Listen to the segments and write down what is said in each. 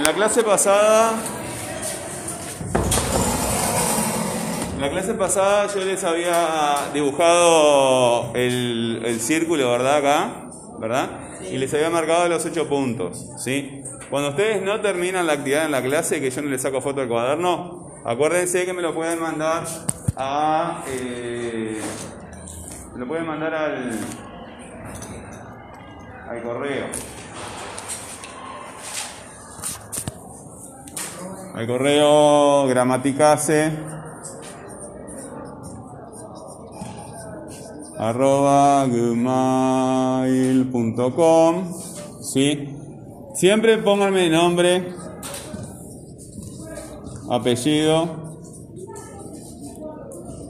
En la clase pasada. En la clase pasada yo les había dibujado el, el círculo, ¿verdad? Acá, ¿verdad? Y les había marcado los ocho puntos, ¿sí? Cuando ustedes no terminan la actividad en la clase, que yo no les saco foto del cuaderno, acuérdense que me lo pueden mandar a. Eh, me lo pueden mandar al. al correo. Al correo gramaticase arroba gmail.com ¿sí? Siempre pónganme nombre, apellido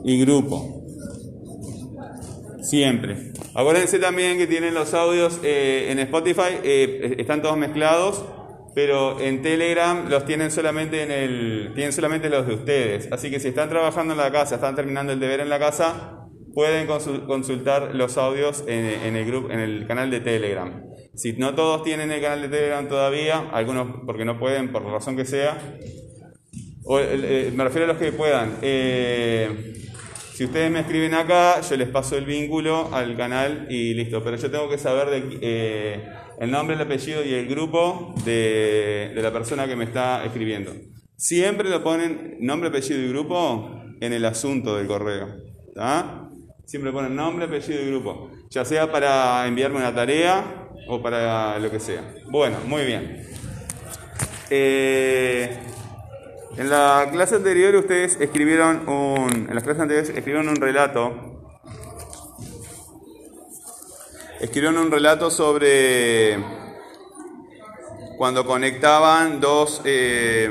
y grupo. Siempre. Acuérdense también que tienen los audios eh, en Spotify, eh, están todos mezclados pero en Telegram los tienen solamente en el tienen solamente los de ustedes. Así que si están trabajando en la casa, están terminando el deber en la casa, pueden consultar los audios en, el grupo, en el canal de Telegram. Si no todos tienen el canal de Telegram todavía, algunos porque no pueden por la razón que sea, eh, me refiero a los que puedan. Eh, si ustedes me escriben acá, yo les paso el vínculo al canal y listo. Pero yo tengo que saber de, eh, el nombre, el apellido y el grupo de, la persona que me está escribiendo. Siempre lo ponen nombre, apellido y grupo en el asunto del correo. Siempre ponen nombre, apellido y grupo. Ya sea para enviarme una tarea o para lo que sea. Bueno, muy bien. Eh, en la clase anterior ustedes escribieron un, en las clases anteriores escribieron un relato, escribieron un relato sobre cuando conectaban dos, eh,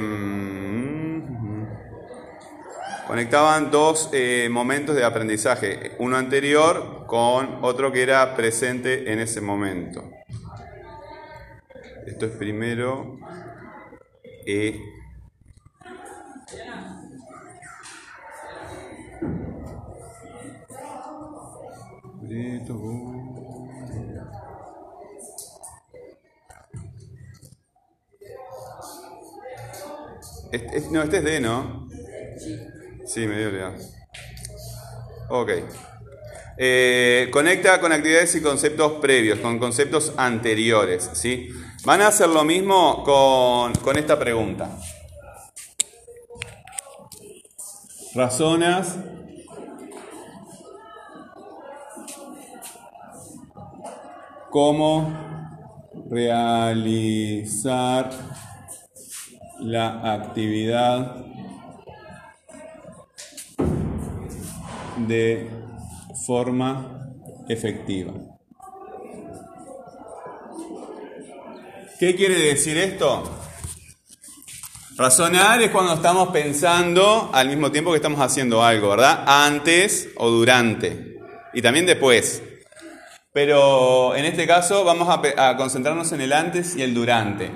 conectaban dos eh, momentos de aprendizaje, uno anterior con otro que era presente en ese momento. Esto es primero. No, este es D, ¿no? Sí. me dio idea. Ok. Eh, conecta con actividades y conceptos previos, con conceptos anteriores, ¿sí? Van a hacer lo mismo con, con esta pregunta. Razonas cómo realizar la actividad de forma efectiva. ¿Qué quiere decir esto? Razonar es cuando estamos pensando al mismo tiempo que estamos haciendo algo, ¿verdad? Antes o durante. Y también después. Pero en este caso vamos a, concentrarnos en el antes y el durante.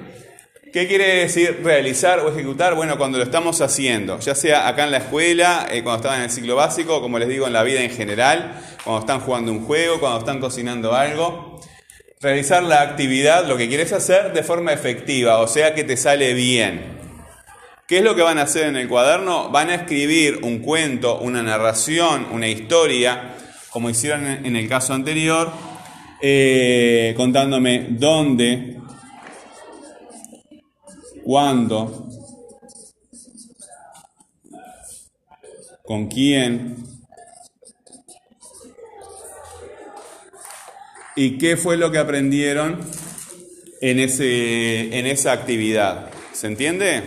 ¿Qué quiere decir realizar o ejecutar? Bueno, cuando lo estamos haciendo, ya sea acá en la escuela, eh, cuando estaban en el ciclo básico, como les digo, en la vida en general, cuando están jugando un juego, cuando están cocinando algo. Realizar la actividad, lo que quieres hacer de forma efectiva, o sea que te sale bien. ¿Qué es lo que van a hacer en el cuaderno? Van a escribir un cuento, una narración, una historia, como hicieron en el caso anterior, eh, contándome dónde, cuándo, con quién y qué fue lo que aprendieron en, ese, en esa actividad. ¿Se entiende?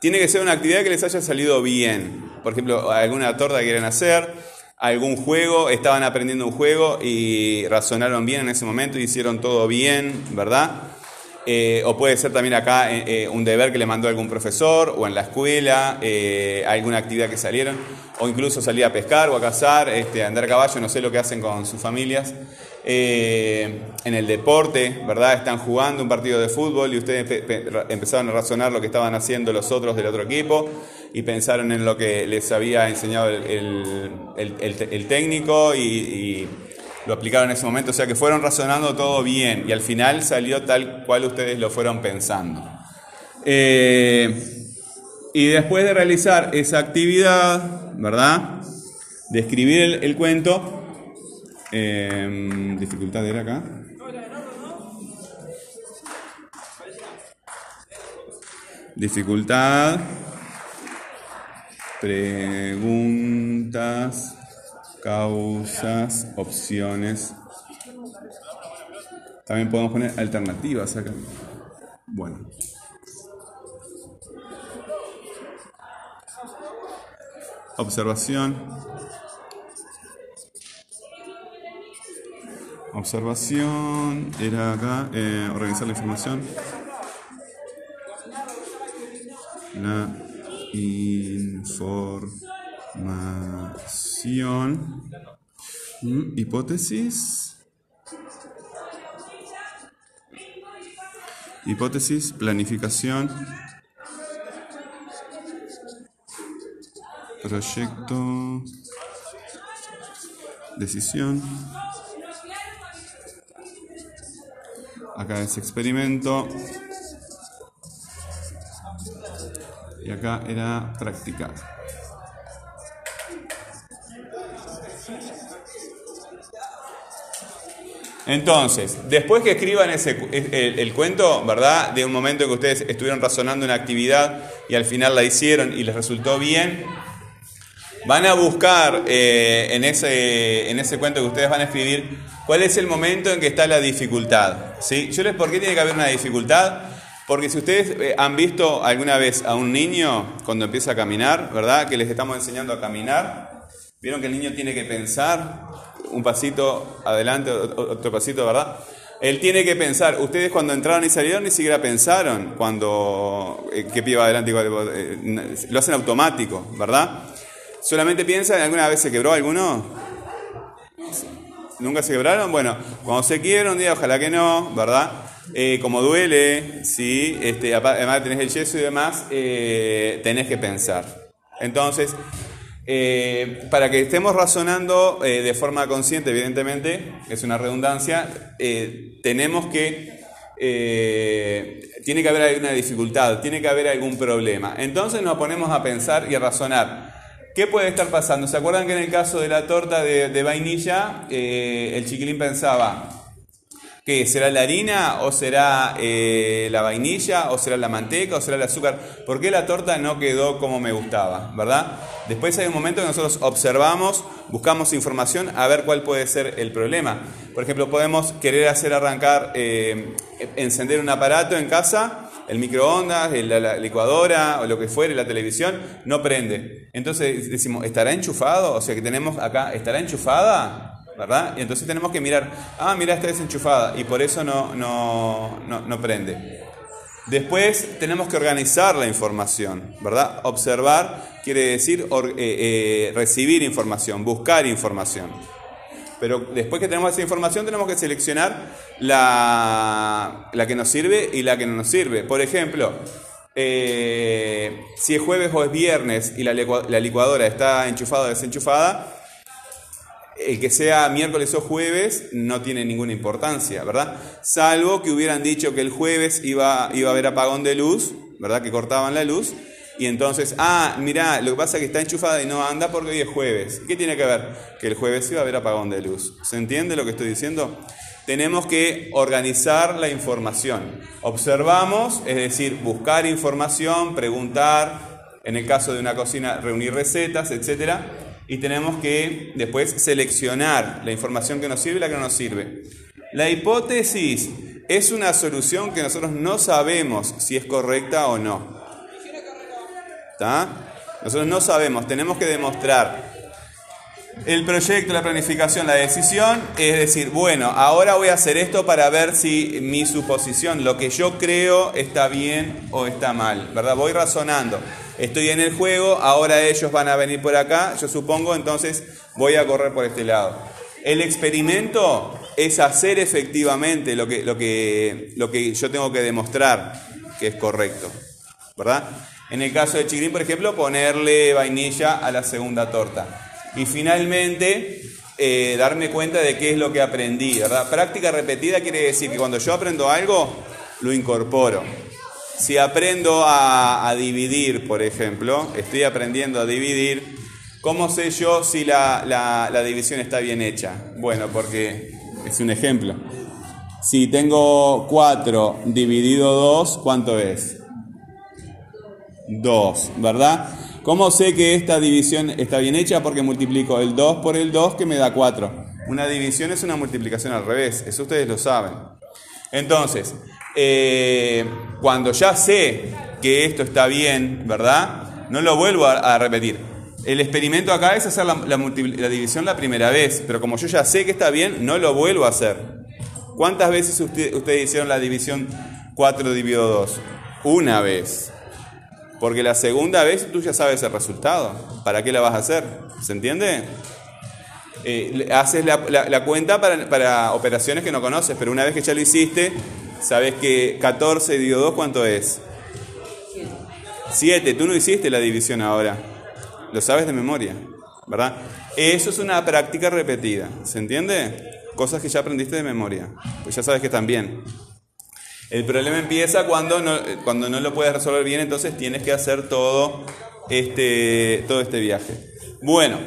Tiene que ser una actividad que les haya salido bien. Por ejemplo, alguna torta que quieren hacer, algún juego, estaban aprendiendo un juego y razonaron bien en ese momento y hicieron todo bien, ¿verdad? Eh, o puede ser también acá eh, eh, un deber que le mandó algún profesor o en la escuela, alguna actividad que salieron, o incluso salir a pescar o a cazar, este, a andar a caballo, no sé lo que hacen con sus familias. en el deporte, ¿verdad? Están jugando un partido de fútbol y ustedes empezaron a razonar lo que estaban haciendo los otros del otro equipo y pensaron en lo que les había enseñado el, técnico y, lo aplicaron en ese momento. O sea que fueron razonando todo bien y al final salió tal cual ustedes lo fueron pensando. Eh, y después de realizar esa actividad, ¿verdad? De escribir el, cuento, eh, dificultad era acá. Dificultad. Preguntas, causas, opciones. También podemos poner alternativas acá. Bueno. Observación. Observación. Era acá. eh, organizar la información. La información. Mm, Hipótesis. Hipótesis, planificación. Proyecto. Decisión. Acá es experimento. Y acá era practicar. Entonces, después que escriban ese, el cuento, ¿verdad? De un momento que ustedes estuvieron razonando una actividad y al final la hicieron y les resultó bien, van a buscar eh, en, ese, en ese cuento que ustedes van a escribir cuál es el momento en que está la dificultad. ¿sí? Yo les, ¿Por qué tiene que haber una dificultad? Porque si ustedes eh, han visto alguna vez a un niño cuando empieza a caminar, ¿verdad? Que les estamos enseñando a caminar, vieron que el niño tiene que pensar un pasito adelante, otro pasito, ¿verdad? Él tiene que pensar. Ustedes cuando entraron y salieron ni siquiera pensaron cuando eh, qué pie va adelante, eh, lo hacen automático, ¿verdad? ¿Solamente piensan, alguna vez se quebró alguno? ¿Nunca se quebraron? Bueno, cuando se quiebra un día, ojalá que no, ¿verdad? Eh, como duele, sí, este, además tenés el yeso y demás, eh, tenés que pensar. Entonces, eh, para que estemos razonando eh, de forma consciente, evidentemente, es una redundancia, eh, tenemos que, tiene que haber alguna dificultad, tiene que haber algún problema. Entonces nos ponemos a pensar y a razonar. ¿Qué puede estar pasando? ¿Se acuerdan que en el caso de la torta de, de vainilla, el chiquilín pensaba, ¿Será la harina o será eh, la vainilla o será la manteca o será el azúcar? ¿Por qué la torta no quedó como me gustaba? ¿Verdad? Después hay un momento que nosotros observamos, buscamos información a ver cuál puede ser el problema. Por ejemplo, podemos querer hacer arrancar, eh, encender un aparato en casa, el microondas, la, la licuadora o lo que fuere, la televisión, no prende. Entonces decimos, ¿estará enchufado? O sea que tenemos acá, ¿estará enchufada? ¿Verdad? Y entonces tenemos que mirar, ah, mira, está desenchufada y por eso no, no, no, prende. Después tenemos que organizar la información, ¿verdad? Observar quiere decir eh, eh, recibir información, buscar información. Pero después que tenemos esa información tenemos que seleccionar la, la que nos sirve y la que no nos sirve. Por ejemplo, eh, si es jueves o es viernes y la, la licuadora está enchufada o desenchufada, el que sea miércoles o jueves no tiene ninguna importancia, ¿verdad? Salvo que hubieran dicho que el jueves iba, iba a haber apagón de luz, ¿verdad? Que cortaban la luz. Y entonces, ah, mirá, lo que pasa es que está enchufada y no anda porque hoy es jueves. ¿Qué tiene que ver? Que el jueves iba a haber apagón de luz. ¿Se entiende lo que estoy diciendo? Tenemos que organizar la información. Observamos, es decir, buscar información, preguntar, en el caso de una cocina, reunir recetas, etcétera y tenemos que después seleccionar la información que nos sirve y la que no nos sirve. La hipótesis es una solución que nosotros no sabemos si es correcta o no. Nosotros no sabemos, tenemos que demostrar el proyecto, la planificación, la decisión, es decir, bueno, ahora voy a hacer esto para ver si mi suposición, lo que yo creo, está bien o está mal, ¿verdad? Voy razonando. Estoy en el juego, ahora ellos van a venir por acá, yo supongo, entonces voy a correr por este lado. El experimento es hacer efectivamente lo que, lo que, lo que yo tengo que demostrar que es correcto, ¿verdad? En el caso de Chiquilín, por ejemplo, ponerle vainilla a la segunda torta. Y finalmente, eh, darme cuenta de qué es lo que aprendí, ¿verdad? Práctica repetida quiere decir que cuando yo aprendo algo, lo incorporo. Si aprendo a, dividir, por ejemplo, estoy aprendiendo a dividir, ¿cómo sé yo si la, la división está bien hecha? Bueno, porque es un ejemplo. Si tengo 4 dividido 2, ¿cuánto es? 2, ¿verdad? ¿Cómo sé que esta división está bien hecha? Porque multiplico el 2 por el 2 que me da 4. Una división es una multiplicación al revés, eso ustedes lo saben. Entonces, eh, cuando ya sé que esto está bien, ¿verdad? No lo vuelvo a, repetir. El experimento acá es hacer la, división la primera vez, pero como yo ya sé que está bien, no lo vuelvo a hacer. ¿Cuántas veces ustedes hicieron la división 4 dividido 2? Una vez. Porque la segunda vez tú ya sabes el resultado. ¿Para qué la vas a hacer? ¿Se entiende? Eh, haces la, cuenta para, para, operaciones que no conoces, pero una vez que ya lo hiciste, sabes que 14 dividido 2, ¿cuánto es? 7. Tú no hiciste la división ahora. Lo sabes de memoria, ¿verdad? Eso es una práctica repetida, ¿se entiende? Cosas que ya aprendiste de memoria, pues ya sabes que están bien. El problema empieza cuando no, cuando no lo puedes resolver bien, entonces tienes que hacer todo este, todo este viaje. Bueno,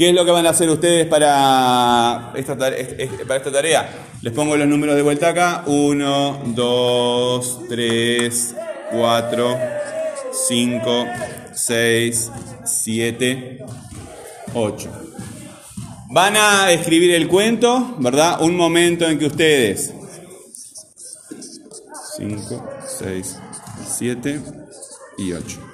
¿Qué es lo que van a hacer ustedes para esta, para esta tarea? Les pongo los números de vuelta acá. 1, 2, 3, 4, 5, 6, 7, 8. Van a escribir el cuento, ¿verdad? Un momento en que ustedes... 5, 6, 7 y 8.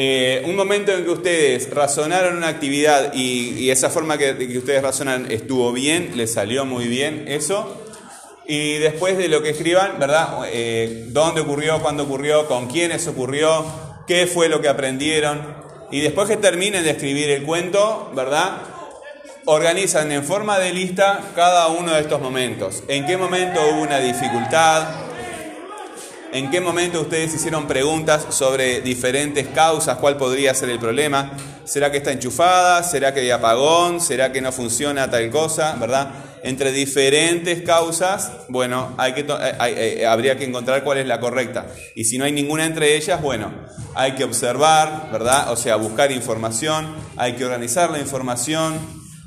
Eh, un momento en que ustedes razonaron una actividad y, esa forma que, ustedes razonan estuvo bien, les salió muy bien eso. Y después de lo que escriban, ¿verdad? Eh, ¿Dónde ocurrió? ¿Cuándo ocurrió? ¿Con quiénes ocurrió? ¿Qué fue lo que aprendieron? Y después que terminen de escribir el cuento, ¿verdad? Organizan en forma de lista cada uno de estos momentos. ¿En qué momento hubo una dificultad? ¿En qué momento ustedes hicieron preguntas sobre diferentes causas? ¿Cuál podría ser el problema? ¿Será que está enchufada? ¿Será que hay apagón? ¿Será que no funciona tal cosa? ¿Verdad? Entre diferentes causas, bueno, hay que eh, habría que encontrar cuál es la correcta. Y si no hay ninguna entre ellas, bueno, hay que observar, ¿verdad? O sea, buscar información, hay que organizar la información,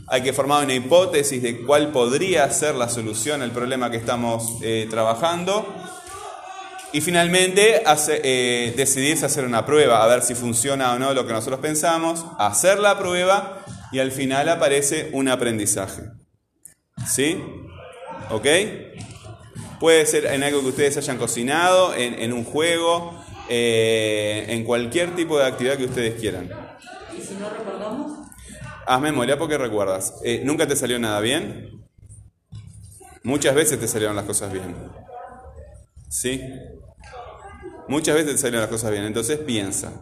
hay que formar una hipótesis de cuál podría ser la solución al problema que estamos eh, trabajando y finalmente, hace, eh, decidirse hacer una prueba, a ver si funciona o no lo que nosotros pensamos, hacer la prueba y al final aparece un aprendizaje. ¿Sí? ¿Ok? Puede ser en algo que ustedes hayan cocinado, en, un juego, eh, en cualquier tipo de actividad que ustedes quieran. ¿Y si no recordamos? Haz memoria porque recuerdas. Eh, ¿Nunca te salió nada bien? Muchas veces te salieron las cosas bien. ¿Sí? Muchas veces te salen las cosas bien, entonces piensa,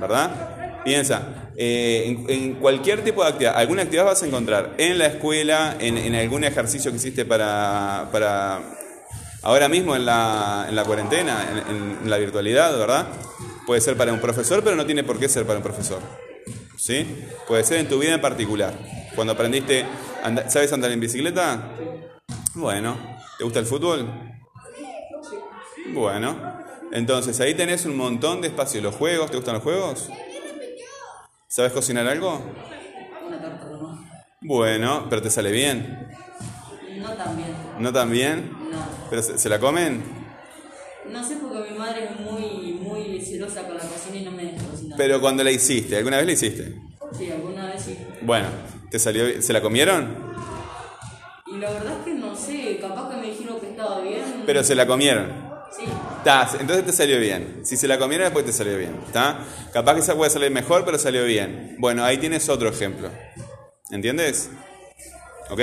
¿verdad? Piensa, eh, en, cualquier tipo de actividad, alguna actividad vas a encontrar en la escuela, en, algún ejercicio que hiciste para, para ahora mismo en la, en la cuarentena, en, la virtualidad, ¿verdad? Puede ser para un profesor, pero no tiene por qué ser para un profesor. ¿Sí? Puede ser en tu vida en particular. Cuando aprendiste, ¿sabes andar en bicicleta? Bueno, ¿te gusta el fútbol? Bueno, entonces ahí tenés un montón de espacio. ¿Los juegos? ¿Te gustan los juegos? ¿Sabes cocinar algo? Bueno, pero te sale bien. No tan bien. ¿No tan bien? No. ¿Pero se, la comen? No sé porque mi madre es muy, muy celosa con la cocina y no me deja cocinar. Pero cuando la hiciste, ¿alguna vez la hiciste? Sí, alguna vez sí. Bueno, ¿te salió, ¿se la comieron? Y la verdad es que no sé, capaz que me dijeron que estaba bien. Pero se la comieron. Entonces te salió bien. Si se la comieron, después te salió bien. ¿Está? Capaz que esa puede salir mejor, pero salió bien. Bueno, ahí tienes otro ejemplo. ¿Entiendes? ¿Ok?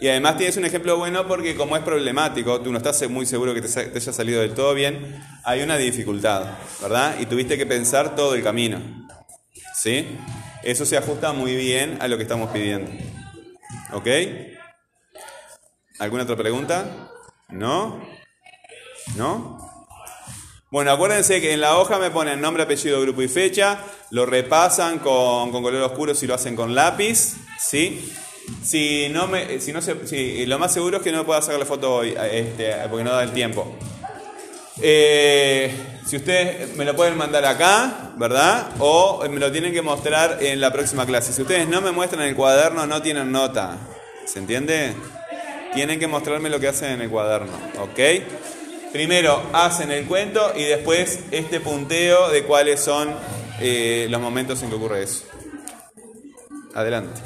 Y además tienes un ejemplo bueno porque como es problemático, tú no estás muy seguro que te, te, haya salido del todo bien, hay una dificultad, ¿verdad? Y tuviste que pensar todo el camino. ¿Sí? Eso se ajusta muy bien a lo que estamos pidiendo. ¿Ok? ¿Alguna otra pregunta? ¿No? ¿No? Bueno, acuérdense que en la hoja me ponen nombre, apellido, grupo y fecha, lo repasan con, color oscuro si lo hacen con lápiz, ¿sí? Si no me, si no se, lo más seguro es que no pueda sacar la foto hoy, este, porque no da el tiempo. Eh, Si ustedes me lo pueden mandar acá, ¿verdad? O me lo tienen que mostrar en la próxima clase. Si ustedes no me muestran el cuaderno, no tienen nota. ¿Se entiende? Tienen que mostrarme lo que hacen en el cuaderno, ¿ok? Primero hacen el cuento y después este punteo de cuáles son eh, los momentos en que ocurre eso. Adelante.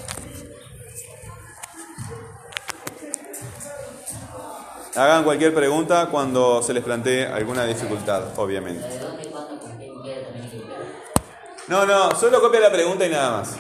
Hagan cualquier pregunta cuando se les plantee alguna dificultad, obviamente. No, no, solo copia la pregunta y nada más.